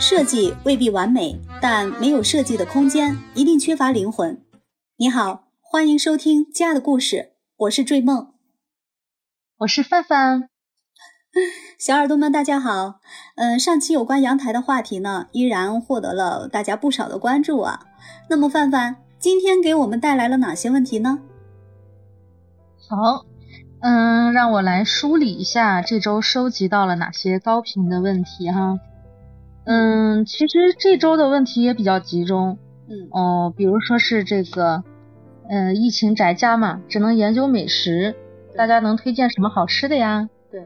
设计未必完美，但没有设计的空间一定缺乏灵魂。你好，欢迎收听《家的故事》，我是坠梦，我是范范。小耳朵们，大家好。嗯，上期有关阳台的话题呢，依然获得了大家不少的关注啊。那么，范范今天给我们带来了哪些问题呢？好，嗯，让我来梳理一下这周收集到了哪些高频的问题哈。嗯，其实这周的问题也比较集中，嗯哦，比如说是这个，嗯，疫情宅家嘛，只能研究美食，大家能推荐什么好吃的呀？对，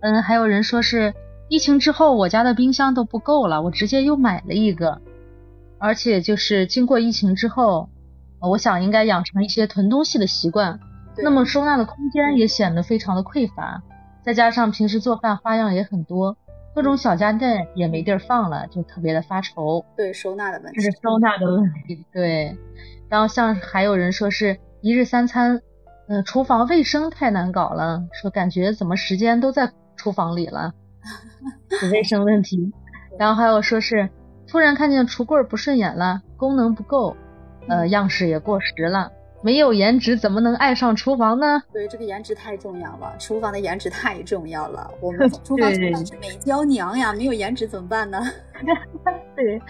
嗯，还有人说是疫情之后我家的冰箱都不够了，我直接又买了一个，而且就是经过疫情之后，我想应该养成一些囤东西的习惯，那么收纳的空间也显得非常的匮乏，再加上平时做饭花样也很多。各种小家电也没地儿放了，就特别的发愁。对收纳的问题，这是收纳的问题。对，然后像还有人说是一日三餐，嗯，厨房卫生太难搞了，说感觉怎么时间都在厨房里了，卫生问题。然后还有说是突然看见橱柜不顺眼了，功能不够，呃，样式也过时了。没有颜值怎么能爱上厨房呢？对，这个颜值太重要了，厨房的颜值太重要了。我们厨房是美娇娘呀，没有颜值怎么办呢？对。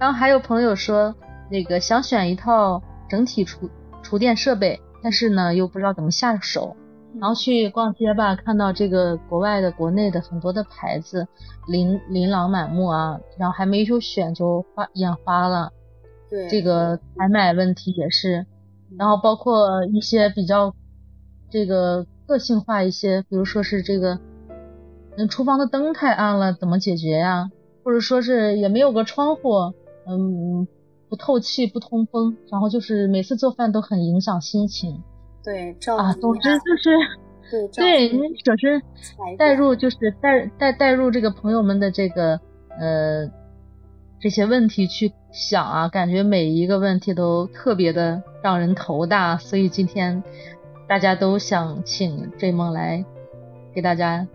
然后还有朋友说，那个想选一套整体厨厨电设备，但是呢又不知道怎么下手。然后去逛街吧，看到这个国外的、国内的很多的牌子，琳琳琅满目啊。然后还没有选就花眼花了。对，这个采买问题也是。然后包括一些比较这个个性化一些，比如说是这个，嗯，厨房的灯太暗了，怎么解决呀？或者说是也没有个窗户，嗯，不透气不通风，然后就是每次做饭都很影响心情。对，啊，总之就是对，对，你首先带入就是带带带入这个朋友们的这个呃这些问题去想啊，感觉每一个问题都特别的。让人头大，所以今天大家都想请追梦来给大家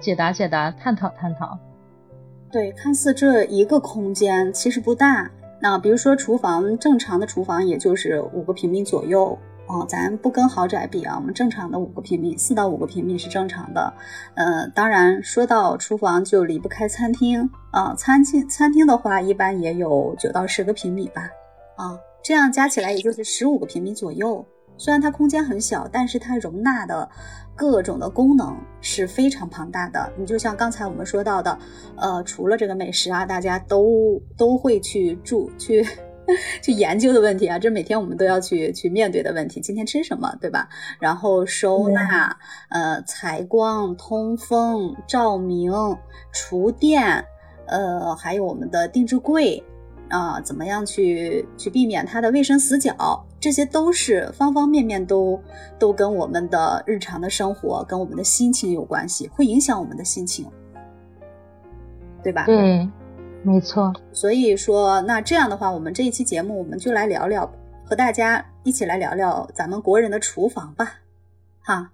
解答解答、探讨探讨。对，看似这一个空间其实不大，那比如说厨房，正常的厨房也就是五个平米左右啊，咱不跟豪宅比啊，我们正常的五个平米，四到五个平米是正常的。呃，当然说到厨房就离不开餐厅啊，餐厅餐厅的话一般也有九到十个平米吧，啊。这样加起来也就是十五个平米左右，虽然它空间很小，但是它容纳的各种的功能是非常庞大的。你就像刚才我们说到的，呃，除了这个美食啊，大家都都会去住去 去研究的问题啊，这每天我们都要去去面对的问题。今天吃什么，对吧？然后收纳，呃，采光、通风、照明、厨电，呃，还有我们的定制柜。啊，怎么样去去避免它的卫生死角？这些都是方方面面都都跟我们的日常的生活、跟我们的心情有关系，会影响我们的心情，对吧？对，没错。所以说，那这样的话，我们这一期节目，我们就来聊聊，和大家一起来聊聊咱们国人的厨房吧。哈，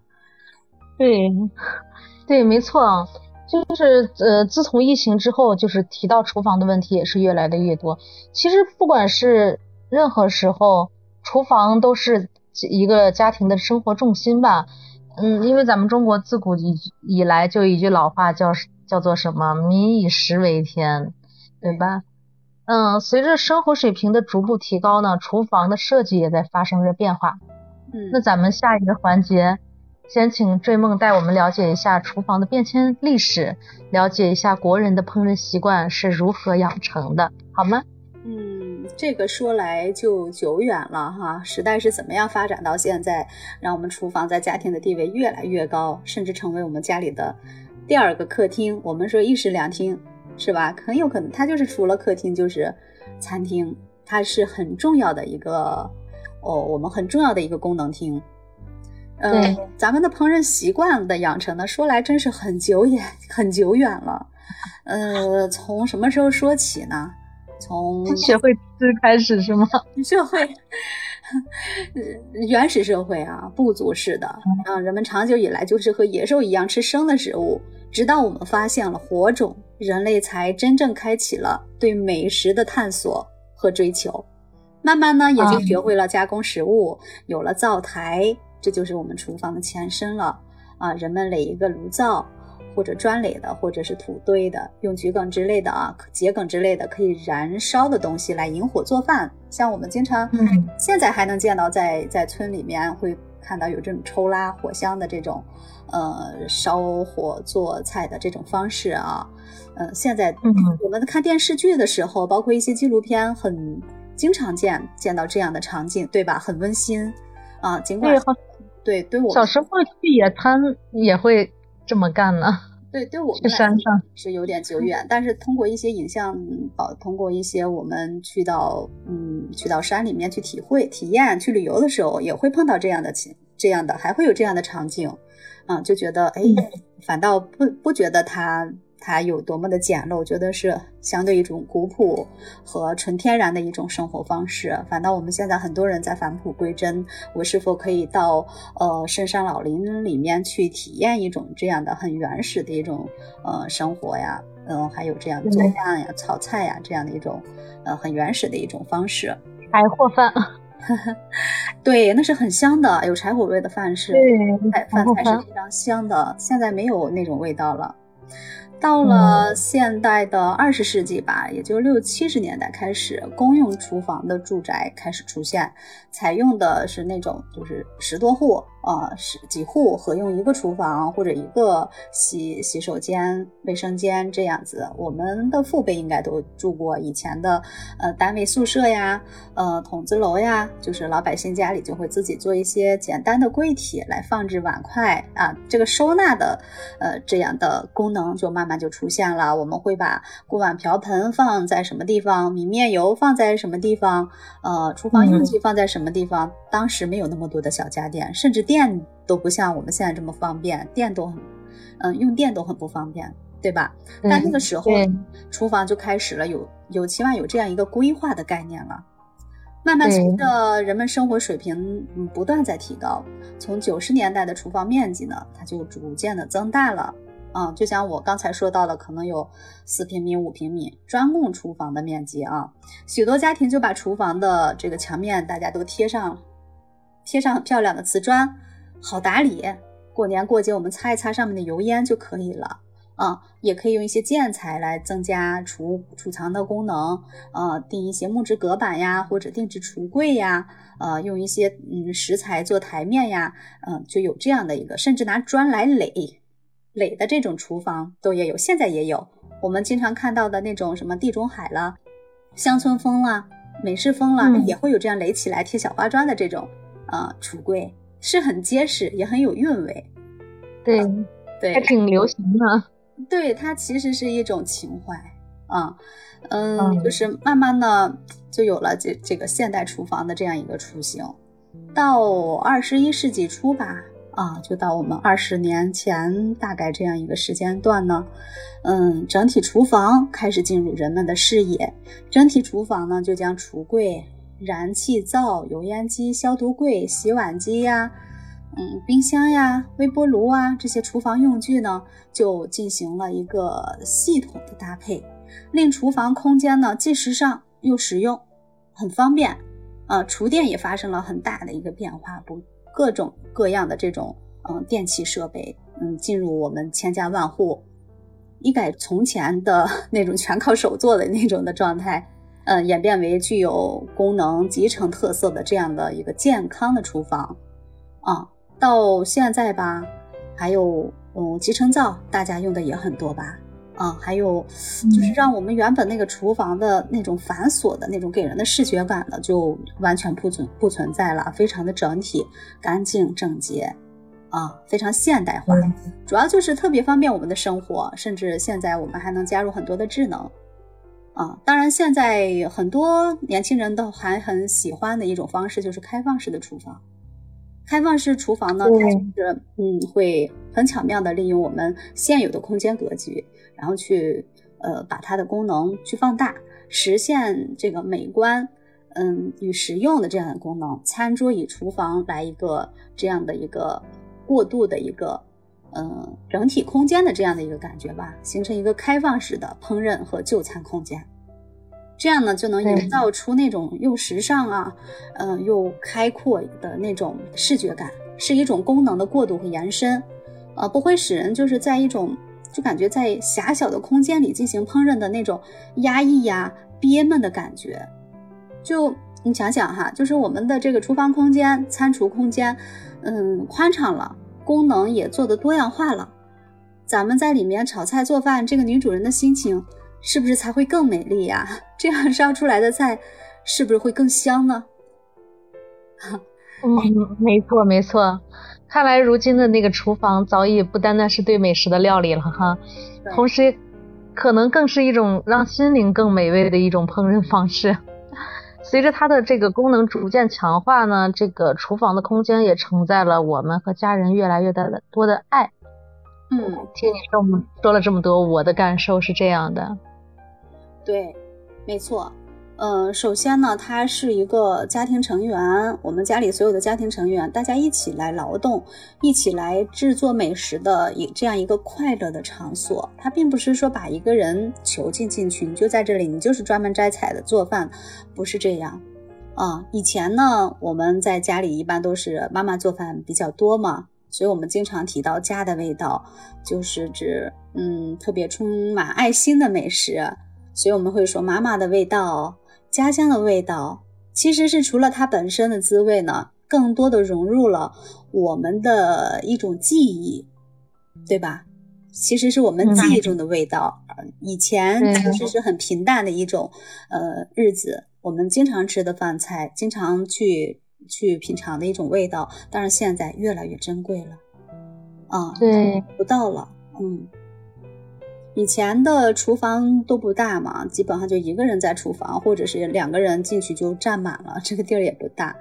对，对，没错。就是呃，自从疫情之后，就是提到厨房的问题也是越来的越多。其实不管是任何时候，厨房都是一个家庭的生活重心吧。嗯，因为咱们中国自古以以来就一句老话叫叫做什么“民以食为天”，对吧？嗯，随着生活水平的逐步提高呢，厨房的设计也在发生着变化。嗯，那咱们下一个环节。先请追梦带我们了解一下厨房的变迁历史，了解一下国人的烹饪习惯是如何养成的，好吗？嗯，这个说来就久远了哈，时代是怎么样发展到现在，让我们厨房在家庭的地位越来越高，甚至成为我们家里的第二个客厅。我们说一室两厅，是吧？很有可能它就是除了客厅就是餐厅，它是很重要的一个哦，我们很重要的一个功能厅。嗯，咱们的烹饪习惯的养成呢，说来真是很久远，很久远了。呃，从什么时候说起呢？从学会吃开始是吗？社会，原始社会啊，部族式的，啊，人们长久以来就是和野兽一样吃生的食物，直到我们发现了火种，人类才真正开启了对美食的探索和追求。慢慢呢，也就学会了加工食物，有了灶台，这就是我们厨房的前身了。啊，人们垒一个炉灶，或者砖垒的，或者是土堆的，用桔梗之类的啊，桔梗之类的可以燃烧的东西来引火做饭。像我们经常，现在还能见到在在村里面会看到有这种抽拉火香的这种，呃，烧火做菜的这种方式啊。呃，现在我们看电视剧的时候，包括一些纪录片，很经常见见到这样的场景，对吧？很温馨啊。尽管。对，对我小时候去野餐也会这么干呢。对，对我们去山上。是有点久远，但是通过一些影像，呃，通过一些我们去到，嗯，去到山里面去体会、体验、去旅游的时候，也会碰到这样的情，这样的还会有这样的场景，嗯，就觉得，哎，反倒不不觉得它。它有多么的简陋，觉得是相对一种古朴和纯天然的一种生活方式。反倒我们现在很多人在返璞归真，我是否可以到呃深山老林里面去体验一种这样的很原始的一种呃生活呀？嗯，还有这样的做饭呀、炒菜呀这样的一种呃很原始的一种方式。柴火饭，对，那是很香的，有柴火味的饭是，对，饭菜是非常香的。现在没有那种味道了。到了现代的二十世纪吧，也就六七十年代开始，公用厨房的住宅开始出现，采用的是那种就是十多户。呃，是几户合用一个厨房或者一个洗洗手间、卫生间这样子。我们的父辈应该都住过以前的呃单位宿舍呀，呃筒子楼呀，就是老百姓家里就会自己做一些简单的柜体来放置碗筷啊，这个收纳的呃这样的功能就慢慢就出现了。我们会把锅碗瓢盆放在什么地方，米面油放在什么地方，呃，厨房用具放在什么地方。当时没有那么多的小家电，甚至电都不像我们现在这么方便，电都很，嗯，用电都很不方便，对吧？但那个时候，厨房就开始了有有起码有这样一个规划的概念了。慢慢随着人们生活水平嗯不断在提高，从九十年代的厨房面积呢，它就逐渐的增大了。啊，就像我刚才说到的，可能有四平米、五平米专供厨房的面积啊，许多家庭就把厨房的这个墙面大家都贴上。贴上很漂亮的瓷砖，好打理。过年过节我们擦一擦上面的油烟就可以了啊。也可以用一些建材来增加储储藏的功能，呃，定一些木质隔板呀，或者定制橱柜呀，呃，用一些嗯石材做台面呀，嗯，就有这样的一个，甚至拿砖来垒垒的这种厨房都也有，现在也有。我们经常看到的那种什么地中海了、乡村风啦、美式风啦，也会有这样垒起来贴小花砖的这种。啊，橱柜是很结实，也很有韵味。对，对，还挺流行的。对，它其实是一种情怀啊，嗯，就是慢慢的就有了这这个现代厨房的这样一个雏形。到二十一世纪初吧，啊，就到我们二十年前大概这样一个时间段呢，嗯，整体厨房开始进入人们的视野。整体厨房呢，就将橱柜。燃气灶、油烟机、消毒柜、洗碗机呀，嗯，冰箱呀、微波炉啊，这些厨房用具呢，就进行了一个系统的搭配，令厨房空间呢既时尚又实用，很方便。啊，厨电也发生了很大的一个变化，不，各种各样的这种嗯电器设备，嗯，进入我们千家万户，一改从前的 那种全靠手做的那种的状态。嗯，演变为具有功能、集成特色的这样的一个健康的厨房，啊，到现在吧，还有嗯集成灶，大家用的也很多吧，啊，还有就是让我们原本那个厨房的那种繁琐的那种给人的视觉感呢，就完全不存不存在了，非常的整体、干净、整洁，啊，非常现代化，主要就是特别方便我们的生活，甚至现在我们还能加入很多的智能。啊，当然，现在很多年轻人都还很喜欢的一种方式就是开放式的厨房。开放式厨房呢，它就是嗯，会很巧妙的利用我们现有的空间格局，然后去呃把它的功能去放大，实现这个美观嗯与实用的这样的功能。餐桌与厨房来一个这样的一个过渡的一个嗯，整体空间的这样的一个感觉吧，形成一个开放式的烹饪和就餐空间。这样呢，就能营造出那种又时尚啊，嗯，又开阔的那种视觉感，是一种功能的过渡和延伸，呃，不会使人就是在一种就感觉在狭小的空间里进行烹饪的那种压抑呀、憋闷的感觉。就你想想哈，就是我们的这个厨房空间、餐厨空间，嗯，宽敞了，功能也做的多样化了，咱们在里面炒菜做饭，这个女主人的心情。是不是才会更美丽呀？这样烧出来的菜，是不是会更香呢？嗯，没错没错。看来如今的那个厨房早已不单单是对美食的料理了哈，同时，可能更是一种让心灵更美味的一种烹饪方式。随着它的这个功能逐渐强化呢，这个厨房的空间也承载了我们和家人越来越的多的爱。嗯，听你这么说了这么多，我的感受是这样的。对，没错，呃，首先呢，它是一个家庭成员，我们家里所有的家庭成员，大家一起来劳动，一起来制作美食的一这样一个快乐的场所。它并不是说把一个人囚禁进去，你就在这里，你就是专门摘采的做饭，不是这样啊。以前呢，我们在家里一般都是妈妈做饭比较多嘛，所以我们经常提到家的味道，就是指嗯特别充满爱心的美食。所以我们会说，妈妈的味道，家乡的味道，其实是除了它本身的滋味呢，更多的融入了我们的一种记忆，对吧？其实是我们记忆中的味道。以前其实是很平淡的一种呃日子，我们经常吃的饭菜，经常去去品尝的一种味道，但是现在越来越珍贵了，啊，对，不到了，嗯。以前的厨房都不大嘛，基本上就一个人在厨房，或者是两个人进去就占满了，这个地儿也不大，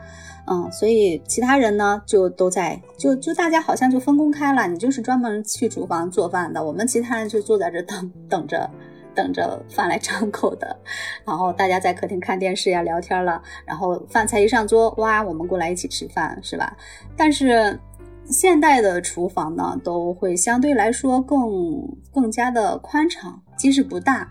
嗯，所以其他人呢就都在，就就大家好像就分工开了，你就是专门去厨房做饭的，我们其他人就坐在这等等着，等着饭来张口的，然后大家在客厅看电视呀、聊天了，然后饭菜一上桌，哇，我们过来一起吃饭，是吧？但是。现代的厨房呢，都会相对来说更更加的宽敞，即使不大，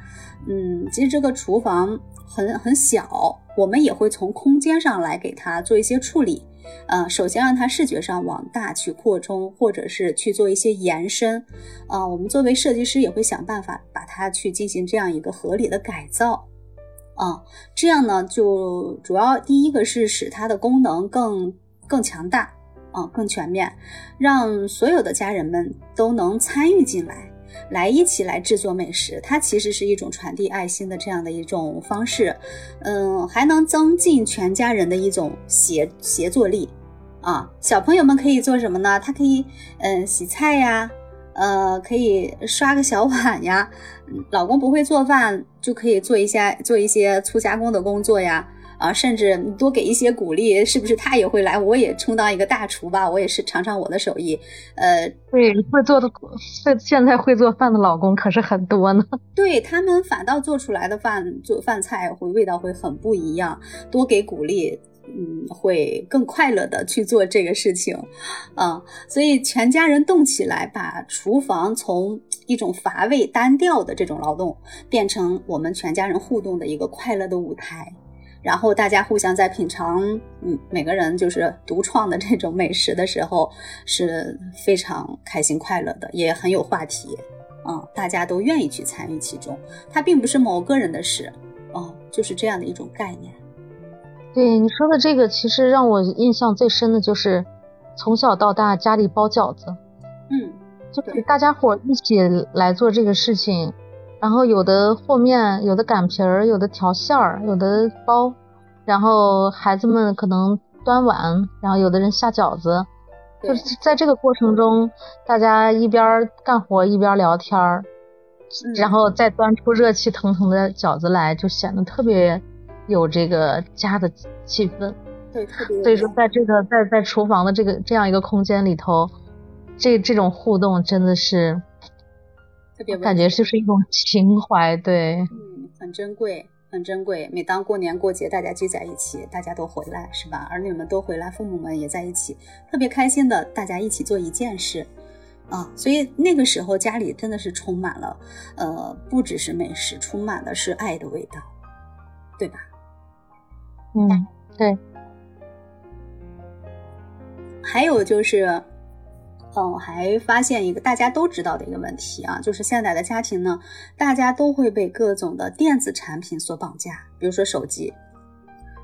嗯，其实这个厨房很很小，我们也会从空间上来给它做一些处理，呃，首先让它视觉上往大去扩充，或者是去做一些延伸，啊，我们作为设计师也会想办法把它去进行这样一个合理的改造，啊，这样呢，就主要第一个是使它的功能更更强大。啊，更全面，让所有的家人们都能参与进来，来一起来制作美食。它其实是一种传递爱心的这样的一种方式，嗯，还能增进全家人的一种协协作力。啊，小朋友们可以做什么呢？他可以，嗯，洗菜呀，呃，可以刷个小碗呀。老公不会做饭，就可以做一些做一些粗加工的工作呀。啊，甚至你多给一些鼓励，是不是他也会来？我也充当一个大厨吧，我也是尝尝我的手艺。呃，对，会做的，会现在会做饭的老公可是很多呢。对他们反倒做出来的饭做饭菜会味道会很不一样。多给鼓励，嗯，会更快乐的去做这个事情。啊，所以全家人动起来，把厨房从一种乏味单调的这种劳动，变成我们全家人互动的一个快乐的舞台。然后大家互相在品尝，嗯，每个人就是独创的这种美食的时候，是非常开心快乐的，也很有话题，嗯，大家都愿意去参与其中。它并不是某个人的事，哦，就是这样的一种概念。对你说的这个，其实让我印象最深的就是从小到大家里包饺子，嗯，就是大家伙一起来做这个事情。然后有的和面，有的擀皮儿，有的调馅儿，有的包，然后孩子们可能端碗，然后有的人下饺子，就是在这个过程中，大家一边干活一边聊天儿，然后再端出热气腾腾的饺子来，就显得特别有这个家的气氛。对，特别。所以说，在这个在在厨房的这个这样一个空间里头，这这种互动真的是。特别感觉就是一种情怀，对，嗯，很珍贵，很珍贵。每当过年过节，大家聚在一起，大家都回来，是吧？儿女们都回来，父母们也在一起，特别开心的，大家一起做一件事。啊，所以那个时候家里真的是充满了，呃，不只是美食，充满的是爱的味道，对吧？嗯，对。还有就是。嗯，还发现一个大家都知道的一个问题啊，就是现在的家庭呢，大家都会被各种的电子产品所绑架，比如说手机，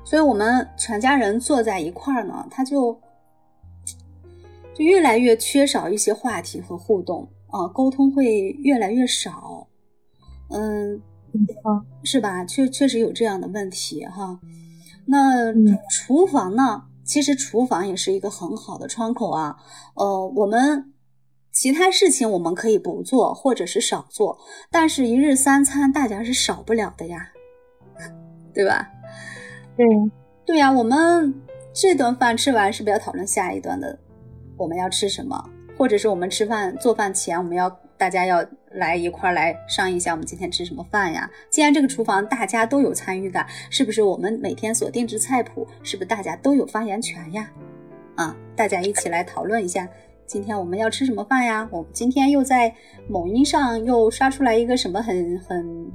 所以我们全家人坐在一块儿呢，他就就越来越缺少一些话题和互动啊，沟通会越来越少，嗯，是吧？确确实有这样的问题哈。那厨房呢？其实厨房也是一个很好的窗口啊，呃，我们其他事情我们可以不做或者是少做，但是一日三餐大家是少不了的呀，对吧？对，对呀，我们这顿饭吃完是不是要讨论下一顿的我们要吃什么，或者是我们吃饭做饭前我们要大家要。来一块儿来商议一下，我们今天吃什么饭呀？既然这个厨房大家都有参与感，是不是我们每天所定制菜谱，是不是大家都有发言权呀？啊，大家一起来讨论一下，今天我们要吃什么饭呀？我们今天又在某音上又刷出来一个什么很很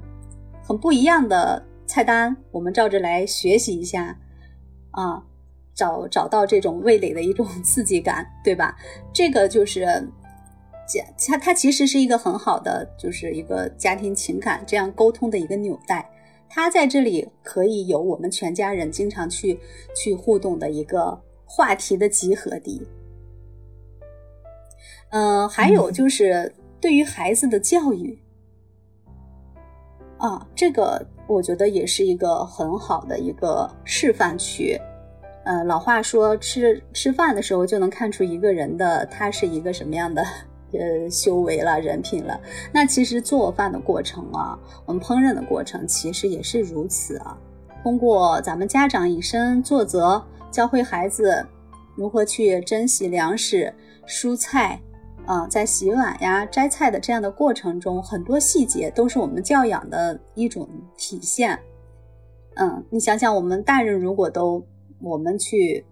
很不一样的菜单，我们照着来学习一下啊，找找到这种味蕾的一种刺激感，对吧？这个就是。它它其实是一个很好的，就是一个家庭情感这样沟通的一个纽带。它在这里可以有我们全家人经常去去互动的一个话题的集合地。嗯，还有就是对于孩子的教育啊，这个我觉得也是一个很好的一个示范区。呃，老话说，吃吃饭的时候就能看出一个人的他是一个什么样的。呃，修为了，人品了。那其实做饭的过程啊，我们烹饪的过程其实也是如此啊。通过咱们家长以身作则，教会孩子如何去珍惜粮食、蔬菜啊，在洗碗呀、摘菜的这样的过程中，很多细节都是我们教养的一种体现。嗯，你想想，我们大人如果都我们去。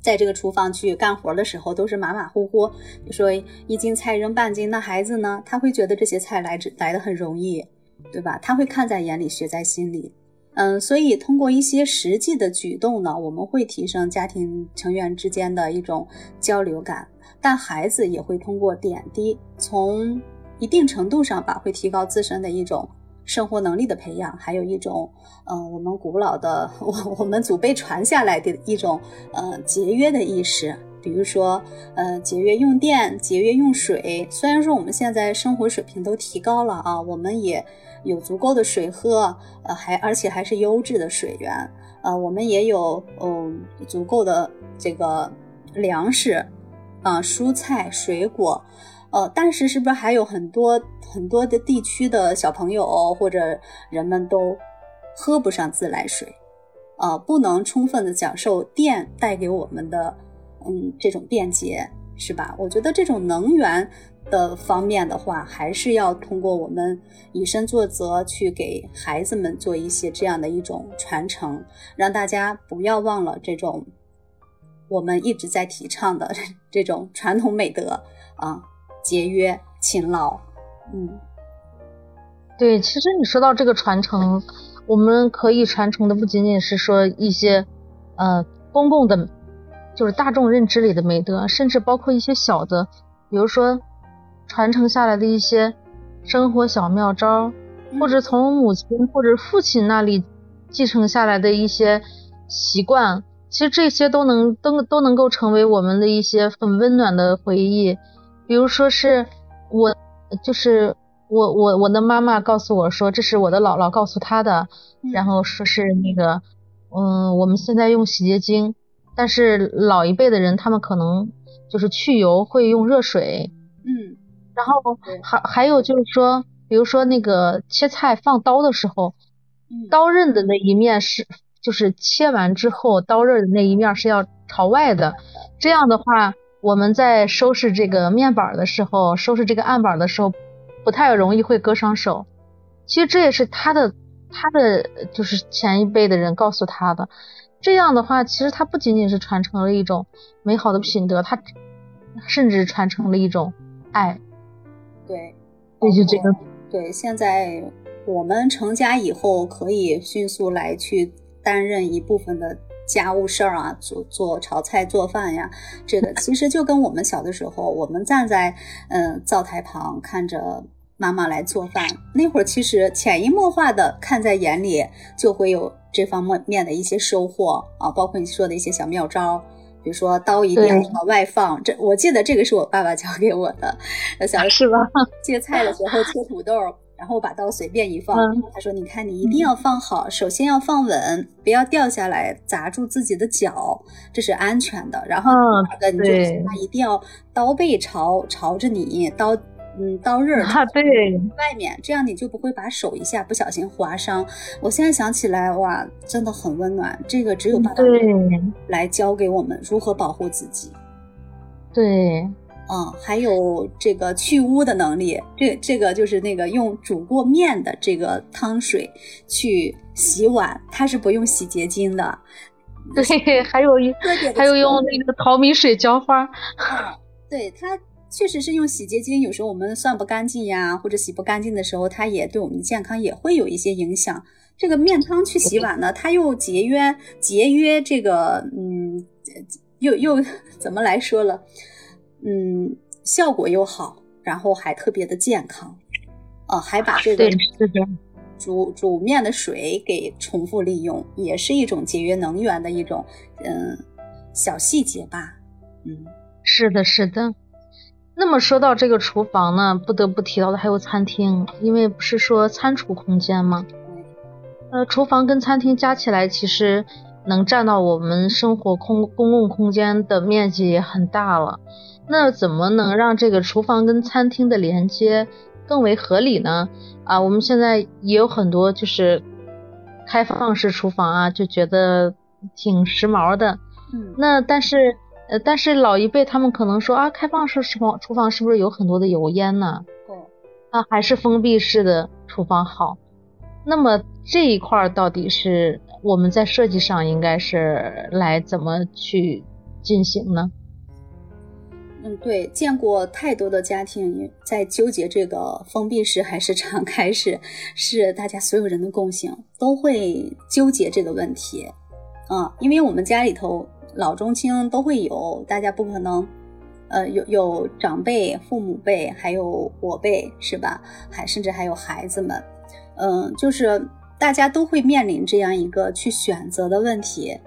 在这个厨房去干活的时候，都是马马虎虎。你说一斤菜扔半斤，那孩子呢？他会觉得这些菜来之来的很容易，对吧？他会看在眼里，学在心里。嗯，所以通过一些实际的举动呢，我们会提升家庭成员之间的一种交流感。但孩子也会通过点滴，从一定程度上吧，会提高自身的一种。生活能力的培养，还有一种，嗯，我们古老的，我我们祖辈传下来的一种，呃，节约的意识。比如说，呃，节约用电，节约用水。虽然说我们现在生活水平都提高了啊，我们也有足够的水喝，呃，还而且还是优质的水源，呃，我们也有，嗯，足够的这个粮食，啊，蔬菜、水果。呃，但是是不是还有很多很多的地区的小朋友或者人们都喝不上自来水，啊，不能充分的享受电带给我们的嗯这种便捷，是吧？我觉得这种能源的方面的话，还是要通过我们以身作则去给孩子们做一些这样的一种传承，让大家不要忘了这种我们一直在提倡的 这种传统美德啊。节约、勤劳，嗯，对，其实你说到这个传承，我们可以传承的不仅仅是说一些，呃，公共的，就是大众认知里的美德，甚至包括一些小的，比如说传承下来的一些生活小妙招，或者从母亲或者父亲那里继承下来的一些习惯，其实这些都能都都能够成为我们的一些很温暖的回忆。比如说是我，就是我我我的妈妈告诉我说，这是我的姥姥告诉她的，然后说是那个，嗯，我们现在用洗洁精，但是老一辈的人他们可能就是去油会用热水，嗯，然后还还有就是说，比如说那个切菜放刀的时候，刀刃的那一面是就是切完之后刀刃的那一面是要朝外的，这样的话。我们在收拾这个面板的时候，收拾这个案板的时候，不太容易会割伤手。其实这也是他的，他的就是前一辈的人告诉他的。这样的话，其实他不仅仅是传承了一种美好的品德，他甚至传承了一种爱。对，对就这个。对，现在我们成家以后，可以迅速来去担任一部分的家务事儿啊，做做炒菜、做饭呀。这个其实就跟我们小的时候，我们站在嗯灶台旁看着妈妈来做饭，那会儿其实潜移默化的看在眼里，就会有这方面面的一些收获啊，包括你说的一些小妙招。比如说刀一定要往外放，这我记得这个是我爸爸教给我的。小是吧？切菜的时候切土豆，然后把刀随便一放，他说：“你看，你一定要放好，首先要放稳，不要掉下来砸住自己的脚，这是安全的。然后，你就他一定要刀背朝朝着你刀。”嗯，刀刃啊，对，外面这样你就不会把手一下不小心划伤。我现在想起来，哇，真的很温暖。这个只有爸爸来教给我们如何保护自己。对，嗯，还有这个去污的能力。这这个就是那个用煮过面的这个汤水去洗碗，它是不用洗洁精的。对，还有一还有用那个淘米水浇花。啊，对它。确实是用洗洁精，有时候我们涮不干净呀，或者洗不干净的时候，它也对我们的健康也会有一些影响。这个面汤去洗碗呢，它又节约节约这个，嗯，又又 怎么来说了？嗯，效果又好，然后还特别的健康，呃，还把这个煮煮面的水给重复利用，也是一种节约能源的一种，嗯，小细节吧。嗯，是的，是的。那么说到这个厨房呢，不得不提到的还有餐厅，因为不是说餐厨空间吗？呃，厨房跟餐厅加起来，其实能占到我们生活空公共空间的面积也很大了。那怎么能让这个厨房跟餐厅的连接更为合理呢？啊，我们现在也有很多就是开放式厨房啊，就觉得挺时髦的。嗯，那但是。呃，但是老一辈他们可能说啊，开放式厨房厨房是不是有很多的油烟呢？对，啊，还是封闭式的厨房好。那么这一块到底是我们在设计上应该是来怎么去进行呢？嗯，对，见过太多的家庭在纠结这个封闭式还是敞开式，是大家所有人的共性，都会纠结这个问题。啊，因为我们家里头。老中青都会有，大家不可能，呃，有有长辈、父母辈，还有我辈，是吧？还甚至还有孩子们，嗯，就是大家都会面临这样一个去选择的问题。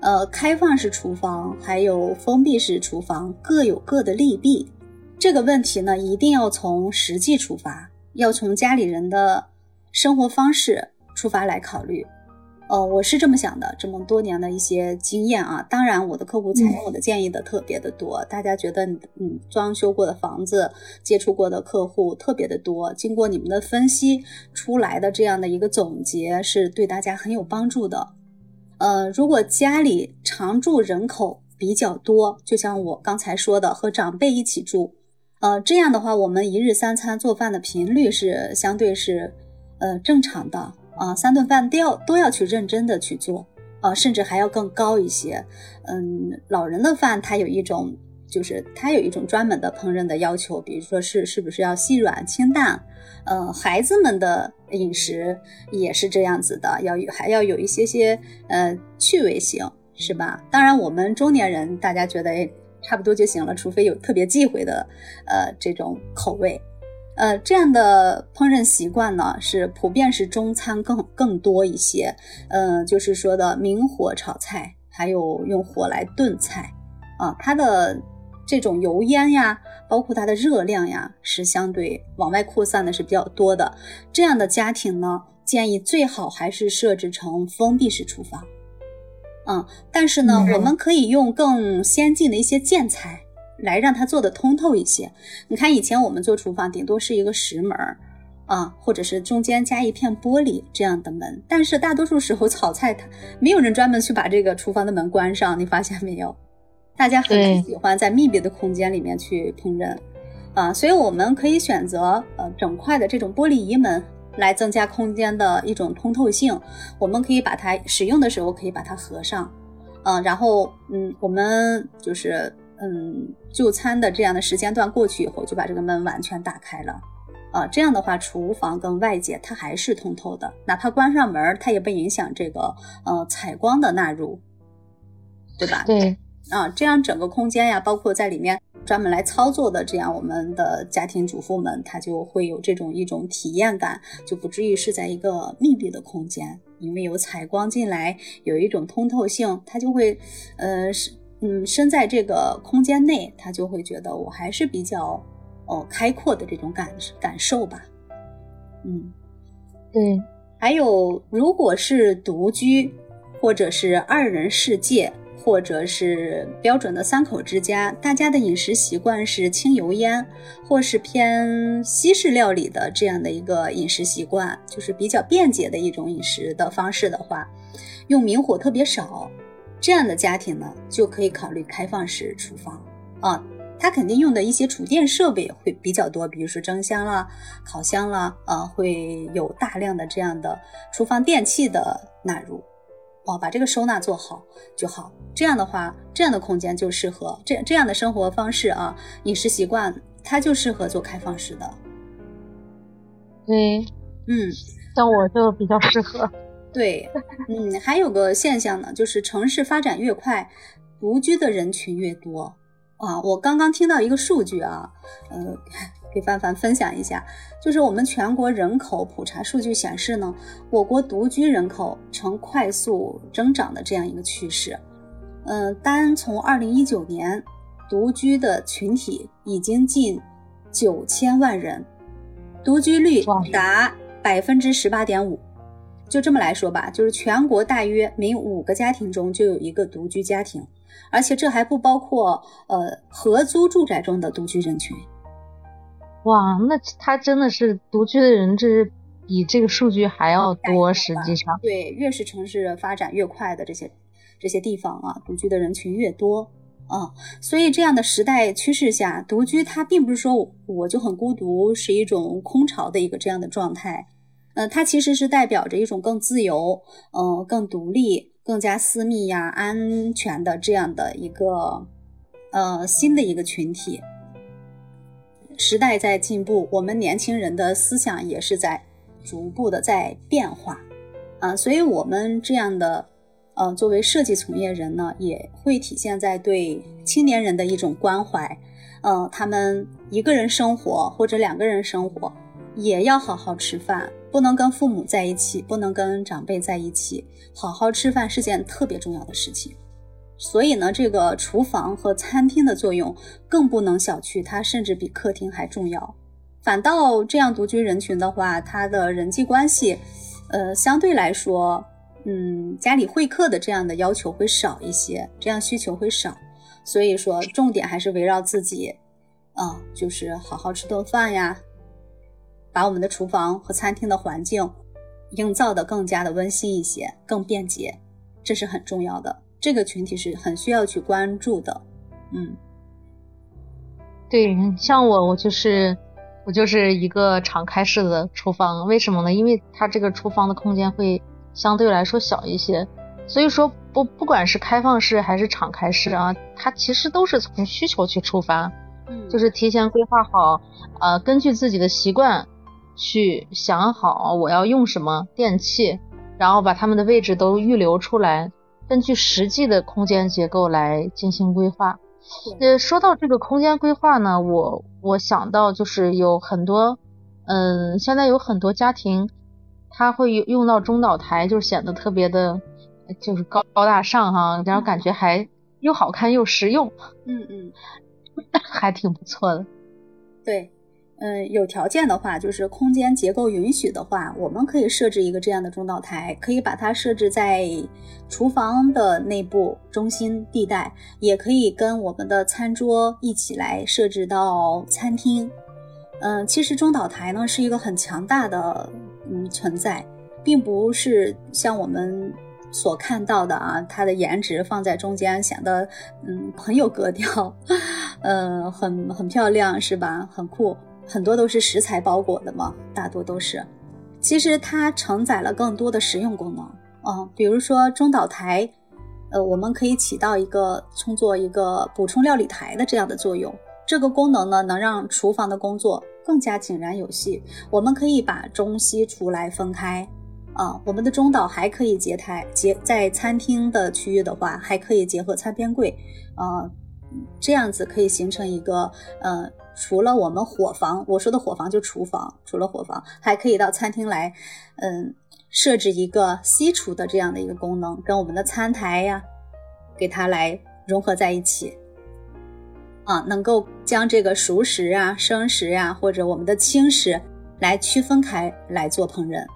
呃，开放式厨房还有封闭式厨房各有各的利弊。这个问题呢，一定要从实际出发，要从家里人的生活方式出发来考虑。呃，我是这么想的，这么多年的一些经验啊，当然我的客户采用我的建议的特别的多，大家觉得嗯，装修过的房子，接触过的客户特别的多，经过你们的分析出来的这样的一个总结，是对大家很有帮助的。呃，如果家里常住人口比较多，就像我刚才说的，和长辈一起住，呃，这样的话，我们一日三餐做饭的频率是相对是呃正常的。啊，三顿饭都要都要去认真的去做，啊，甚至还要更高一些。嗯，老人的饭它有一种，就是它有一种专门的烹饪的要求，比如说是是不是要细软清淡。呃，孩子们的饮食也是这样子的，要有还要有一些些呃趣味性，是吧？当然，我们中年人大家觉得哎差不多就行了，除非有特别忌讳的呃这种口味。呃，这样的烹饪习惯呢，是普遍是中餐更更多一些。嗯，就是说的明火炒菜，还有用火来炖菜，啊，它的这种油烟呀，包括它的热量呀，是相对往外扩散的是比较多的。这样的家庭呢，建议最好还是设置成封闭式厨房。嗯，但是呢，我们可以用更先进的一些建材。来让它做的通透一些。你看，以前我们做厨房，顶多是一个石门儿啊，或者是中间加一片玻璃这样的门。但是大多数时候炒菜，它没有人专门去把这个厨房的门关上。你发现没有？大家很喜欢在密闭的空间里面去烹饪啊。所以我们可以选择呃整块的这种玻璃移门，来增加空间的一种通透性。我们可以把它使用的时候可以把它合上，嗯，然后嗯，我们就是。嗯就餐的这样的时间段过去以后，就把这个门完全打开了。啊，这样的话，厨房跟外界它还是通透的，哪怕关上门，它也不影响这个呃采光的纳入，对吧？对。啊，这样整个空间呀，包括在里面专门来操作的这样我们的家庭主妇们，她就会有这种一种体验感，就不至于是在一个密闭的空间，因为有采光进来，有一种通透性，它就会呃是嗯身在这个空间内，他就会觉得我还是比较。哦，开阔的这种感感受吧，嗯，对。还有，如果是独居，或者是二人世界，或者是标准的三口之家，大家的饮食习惯是轻油烟，或是偏西式料理的这样的一个饮食习惯，就是比较便捷的一种饮食的方式的话，用明火特别少，这样的家庭呢，就可以考虑开放式厨房啊。它肯定用的一些厨电设备会比较多，比如说蒸箱啦、烤箱啦，啊，会有大量的这样的厨房电器的纳入，哦，把这个收纳做好就好。这样的话，这样的空间就适合这这样的生活方式啊，饮食习惯它就适合做开放式的。对，嗯，像我就比较适合。对，嗯，还有个现象呢，就是城市发展越快，独居的人群越多。啊，我刚刚听到一个数据啊，呃，给范范分享一下，就是我们全国人口普查数据显示呢，我国独居人口呈快速增长的这样一个趋势。嗯，单从二零一九年，独居的群体已经近九千万人，独居率达百分之十八点五。就这么来说吧，就是全国大约每五个家庭中就有一个独居家庭。而且这还不包括呃合租住宅中的独居人群。哇，那他真的是独居的人，这是比这个数据还要多。实际上，对，越是城市发展越快的这些这些地方啊，独居的人群越多啊。所以这样的时代趋势下，独居它并不是说我就很孤独，是一种空巢的一个这样的状态。呃，它其实是代表着一种更自由，嗯，更独立。更加私密呀、安全的这样的一个呃新的一个群体，时代在进步，我们年轻人的思想也是在逐步的在变化啊，所以我们这样的呃作为设计从业人呢，也会体现在对青年人的一种关怀，呃，他们一个人生活或者两个人生活，也要好好吃饭。不能跟父母在一起，不能跟长辈在一起，好好吃饭是件特别重要的事情。所以呢，这个厨房和餐厅的作用更不能小觑，它甚至比客厅还重要。反倒这样独居人群的话，他的人际关系，呃，相对来说，嗯，家里会客的这样的要求会少一些，这样需求会少。所以说，重点还是围绕自己，啊，就是好好吃顿饭呀。把我们的厨房和餐厅的环境营造的更加的温馨一些，更便捷，这是很重要的。这个群体是很需要去关注的。嗯，对，像我，我就是我就是一个敞开式的厨房，为什么呢？因为它这个厨房的空间会相对来说小一些，所以说不不管是开放式还是敞开式啊，它其实都是从需求去出发，嗯，就是提前规划好，呃，根据自己的习惯。去想好我要用什么电器，然后把它们的位置都预留出来，根据实际的空间结构来进行规划。呃，说到这个空间规划呢，我我想到就是有很多，嗯，现在有很多家庭，他会用到中岛台，就显得特别的，就是高高大上哈，然后感觉还又好看又实用，嗯嗯，还挺不错的，对。嗯，有条件的话，就是空间结构允许的话，我们可以设置一个这样的中岛台，可以把它设置在厨房的内部中心地带，也可以跟我们的餐桌一起来设置到餐厅。嗯，其实中岛台呢是一个很强大的嗯存在，并不是像我们所看到的啊，它的颜值放在中间显得嗯很有格调，嗯，很很漂亮是吧？很酷。很多都是食材包裹的嘛，大多都是。其实它承载了更多的实用功能嗯，比如说中岛台，呃，我们可以起到一个充作一个补充料理台的这样的作用。这个功能呢，能让厨房的工作更加井然有序。我们可以把中西厨来分开，啊，我们的中岛还可以结台结在餐厅的区域的话，还可以结合餐边柜，啊，这样子可以形成一个，呃，除了我们伙房，我说的伙房就厨房，除了伙房，还可以到餐厅来，嗯，设置一个西厨的这样的一个功能，跟我们的餐台呀，给它来融合在一起。啊，能够将这个熟食啊、生食呀，或者我们的轻食来区分开来做烹饪，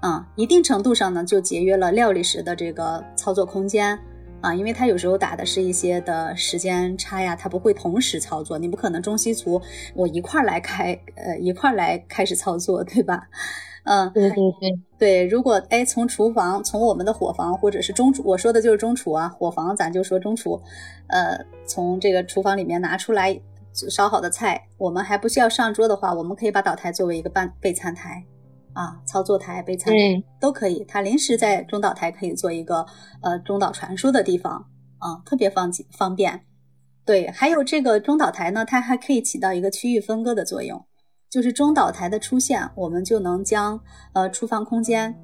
啊，一定程度上呢，就节约了料理时的这个操作空间啊，因为它有时候打的是一些的时间差呀，它不会同时操作，你不可能中西厨我一块来开，呃，一块来开始操作，对吧？嗯，对对对对，如果哎从厨房从我们的伙房或者是中厨，我说的就是中厨啊，伙房咱就说中厨，呃，从这个厨房里面拿出来烧好的菜，我们还不需要上桌的话，我们可以把岛台作为一个半备餐台啊，操作台、备餐台都可以，它临时在中岛台可以做一个呃中岛传输的地方啊，特别方方便。对，还有这个中岛台呢，它还可以起到一个区域分割的作用。就是中岛台的出现，我们就能将呃厨房空间，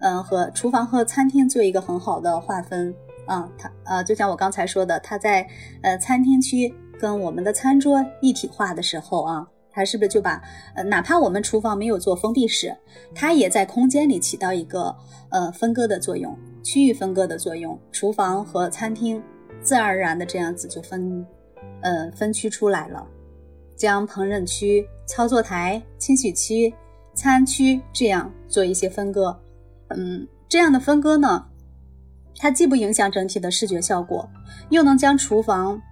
嗯和厨房和餐厅做一个很好的划分啊。它呃就像我刚才说的，它在呃餐厅区跟我们的餐桌一体化的时候啊，它是不是就把呃哪怕我们厨房没有做封闭式，它也在空间里起到一个呃分割的作用，区域分割的作用，厨房和餐厅自然而然的这样子就分呃分区出来了。将烹饪区、操作台、清洗区、餐区这样做一些分割，嗯，这样的分割呢，它既不影响整体的视觉效果，又能将厨房，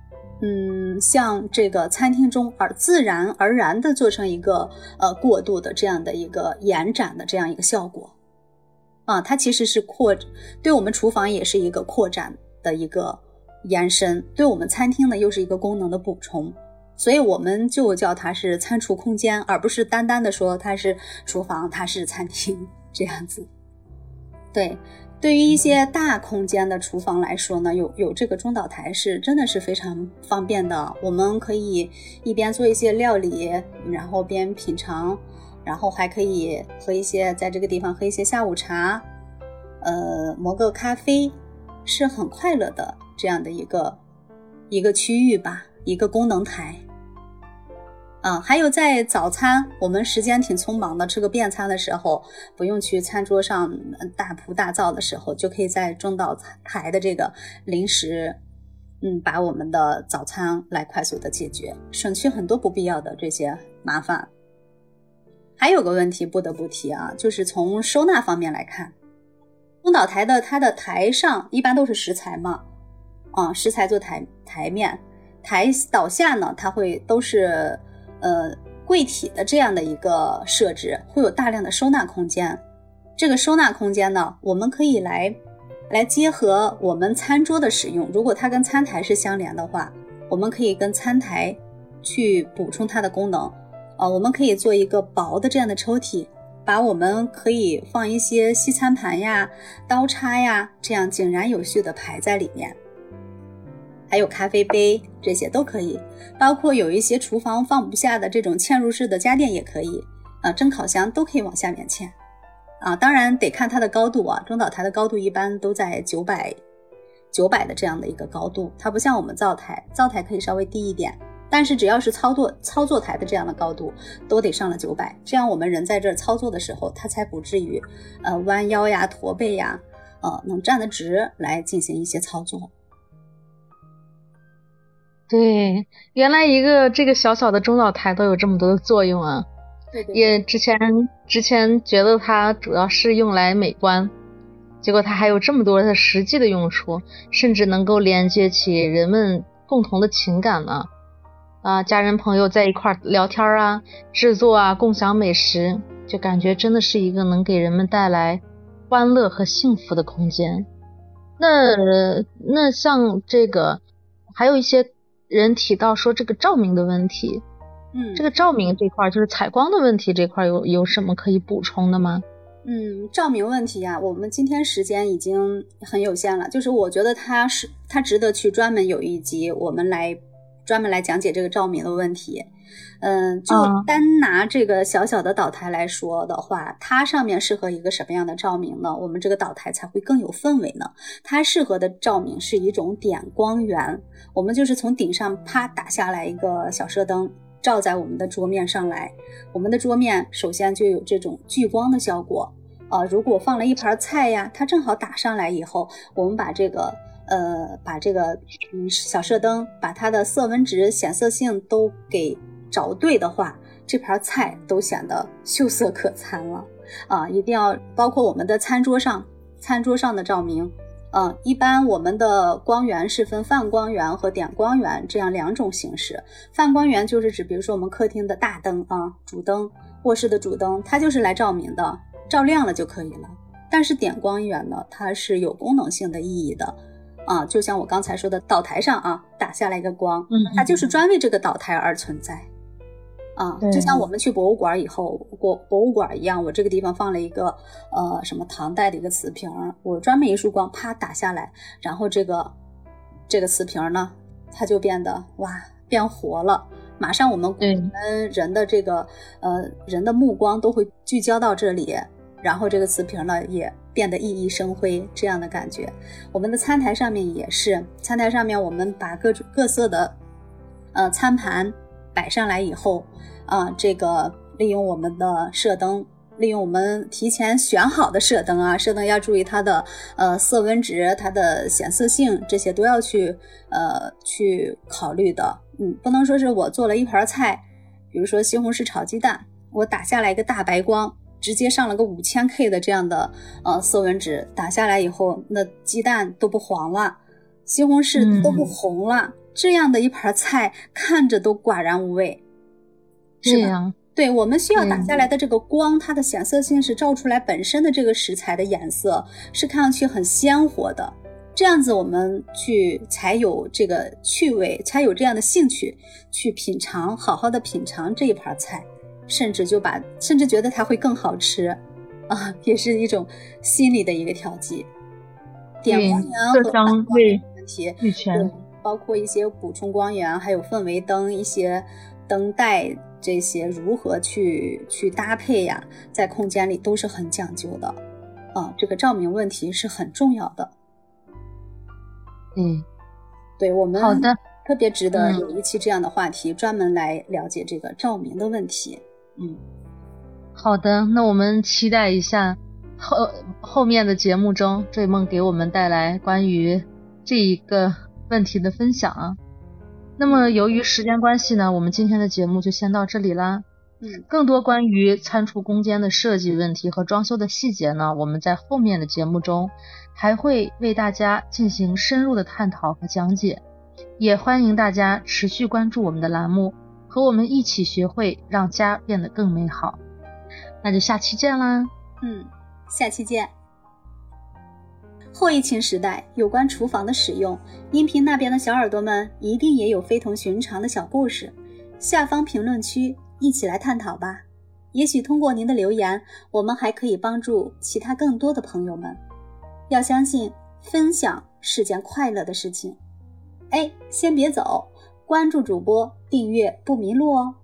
嗯，像这个餐厅中而自然而然的做成一个呃过渡的这样的一个延展的这样一个效果，啊，它其实是扩，对我们厨房也是一个扩展的一个延伸，对我们餐厅呢又是一个功能的补充。所以我们就叫它是餐厨空间，而不是单单的说它是厨房，它是餐厅这样子。对，对于一些大空间的厨房来说呢，有有这个中岛台是真的是非常方便的。我们可以一边做一些料理，然后边品尝，然后还可以喝一些在这个地方喝一些下午茶，呃，磨个咖啡，是很快乐的这样的一个一个区域吧，一个功能台。啊，还有在早餐，我们时间挺匆忙的，吃个便餐的时候，不用去餐桌上大铺大灶的时候，就可以在中岛台的这个临时，嗯，把我们的早餐来快速的解决，省去很多不必要的这些麻烦。还有个问题不得不提啊，就是从收纳方面来看，中岛台的它的台上一般都是食材嘛，啊，食材做台台面，台岛下呢，它会都是。呃，柜体的这样的一个设置会有大量的收纳空间。这个收纳空间呢，我们可以来来结合我们餐桌的使用。如果它跟餐台是相连的话，我们可以跟餐台去补充它的功能。啊，我们可以做一个薄的这样的抽屉，把我们可以放一些西餐盘呀、刀叉呀，这样井然有序的排在里面。还有咖啡杯，这些都可以，包括有一些厨房放不下的这种嵌入式的家电也可以啊，蒸烤箱都可以往下面嵌啊，当然得看它的高度啊，中岛台的高度一般都在九百九百的这样的一个高度，它不像我们灶台，灶台可以稍微低一点，但是只要是操作操作台的这样的高度，都得上了九百，这样我们人在这儿操作的时候，它才不至于呃弯腰呀、驼背呀，呃能站得直来进行一些操作。对，原来一个这个小小的中岛台都有这么多的作用啊！对对。也之前之前觉得它主要是用来美观，结果它还有这么多的实际的用处，甚至能够连接起人们共同的情感呢。啊，家人朋友在一块聊天啊，制作啊，共享美食，就感觉真的是一个能给人们带来欢乐和幸福的空间。那那像这个，还有一些。人提到说这个照明的问题，嗯，这个照明这块就是采光的问题这块有有什么可以补充的吗？嗯，照明问题啊，我们今天时间已经很有限了，就是我觉得它是它值得去专门有一集，我们来专门来讲解这个照明的问题。嗯，就单拿这个小小的岛台来说的话，它上面适合一个什么样的照明呢？我们这个岛台才会更有氛围呢？它适合的照明是一种点光源，我们就是从顶上啪打下来一个小射灯，照在我们的桌面上来。我们的桌面首先就有这种聚光的效果。呃，如果放了一盘菜呀，它正好打上来以后，我们把这个呃把这个嗯小射灯把它的色温值、显色性都给。找对的话，这盘菜都显得秀色可餐了啊！一定要包括我们的餐桌上，餐桌上的照明，嗯，一般我们的光源是分泛光源和点光源这样两种形式。泛光源就是指，比如说我们客厅的大灯啊，主灯，卧室的主灯，它就是来照明的，照亮了就可以了。但是点光源呢，它是有功能性的意义的。啊，就像我刚才说的，岛台上啊打下来一个光，嗯，它就是专为这个岛台而存在。啊，就像我们去博物馆以后，博博物馆一样，我这个地方放了一个呃什么唐代的一个瓷瓶，我专门一束光啪打下来，然后这个这个瓷瓶呢，它就变得哇变活了，马上我们我们人的这个呃人的目光都会聚焦到这里，然后这个瓷瓶呢也变得熠熠生辉，这样的感觉。我们的餐台上面也是，餐台上面我们把各种各色的呃餐盘摆上来以后。啊，这个利用我们的射灯，利用我们提前选好的射灯啊，射灯要注意它的呃色温值、它的显色性，这些都要去呃去考虑的。嗯，不能说是我做了一盘菜，比如说西红柿炒鸡蛋，我打下来一个大白光，直接上了个五千 K 的这样的呃色温值，打下来以后，那鸡蛋都不黄了，西红柿都不红了，这样的一盘菜看着都寡然无味。是吧？对，我们需要打下来的这个光，它的显色性是照出来本身的这个食材的颜色是看上去很鲜活的，这样子我们去才有这个趣味，才有这样的兴趣去品尝，好好的品尝这一盘菜，甚至就把甚至觉得它会更好吃啊，也是一种心理的一个调剂。点光源和香味问题，对，包括一些补充光源，还有氛围灯一些灯带。这些如何去去搭配呀？在空间里都是很讲究的，啊，这个照明问题是很重要的。嗯，对我们好的，特别值得有一期这样的话题，专门来了解这个照明的问题。嗯，好的，那我们期待一下后后面的节目中，追梦给我们带来关于这一个问题的分享啊。那么由于时间关系呢，我们今天的节目就先到这里啦。嗯，更多关于餐厨空间的设计问题和装修的细节呢，我们在后面的节目中还会为大家进行深入的探讨和讲解。也欢迎大家持续关注我们的栏目，和我们一起学会让家变得更美好。那就下期见啦。嗯，下期见。后疫情时代，有关厨房的使用，音频那边的小耳朵们一定也有非同寻常的小故事。下方评论区一起来探讨吧。也许通过您的留言，我们还可以帮助其他更多的朋友们。要相信，分享是件快乐的事情。哎，先别走，关注主播，订阅不迷路哦。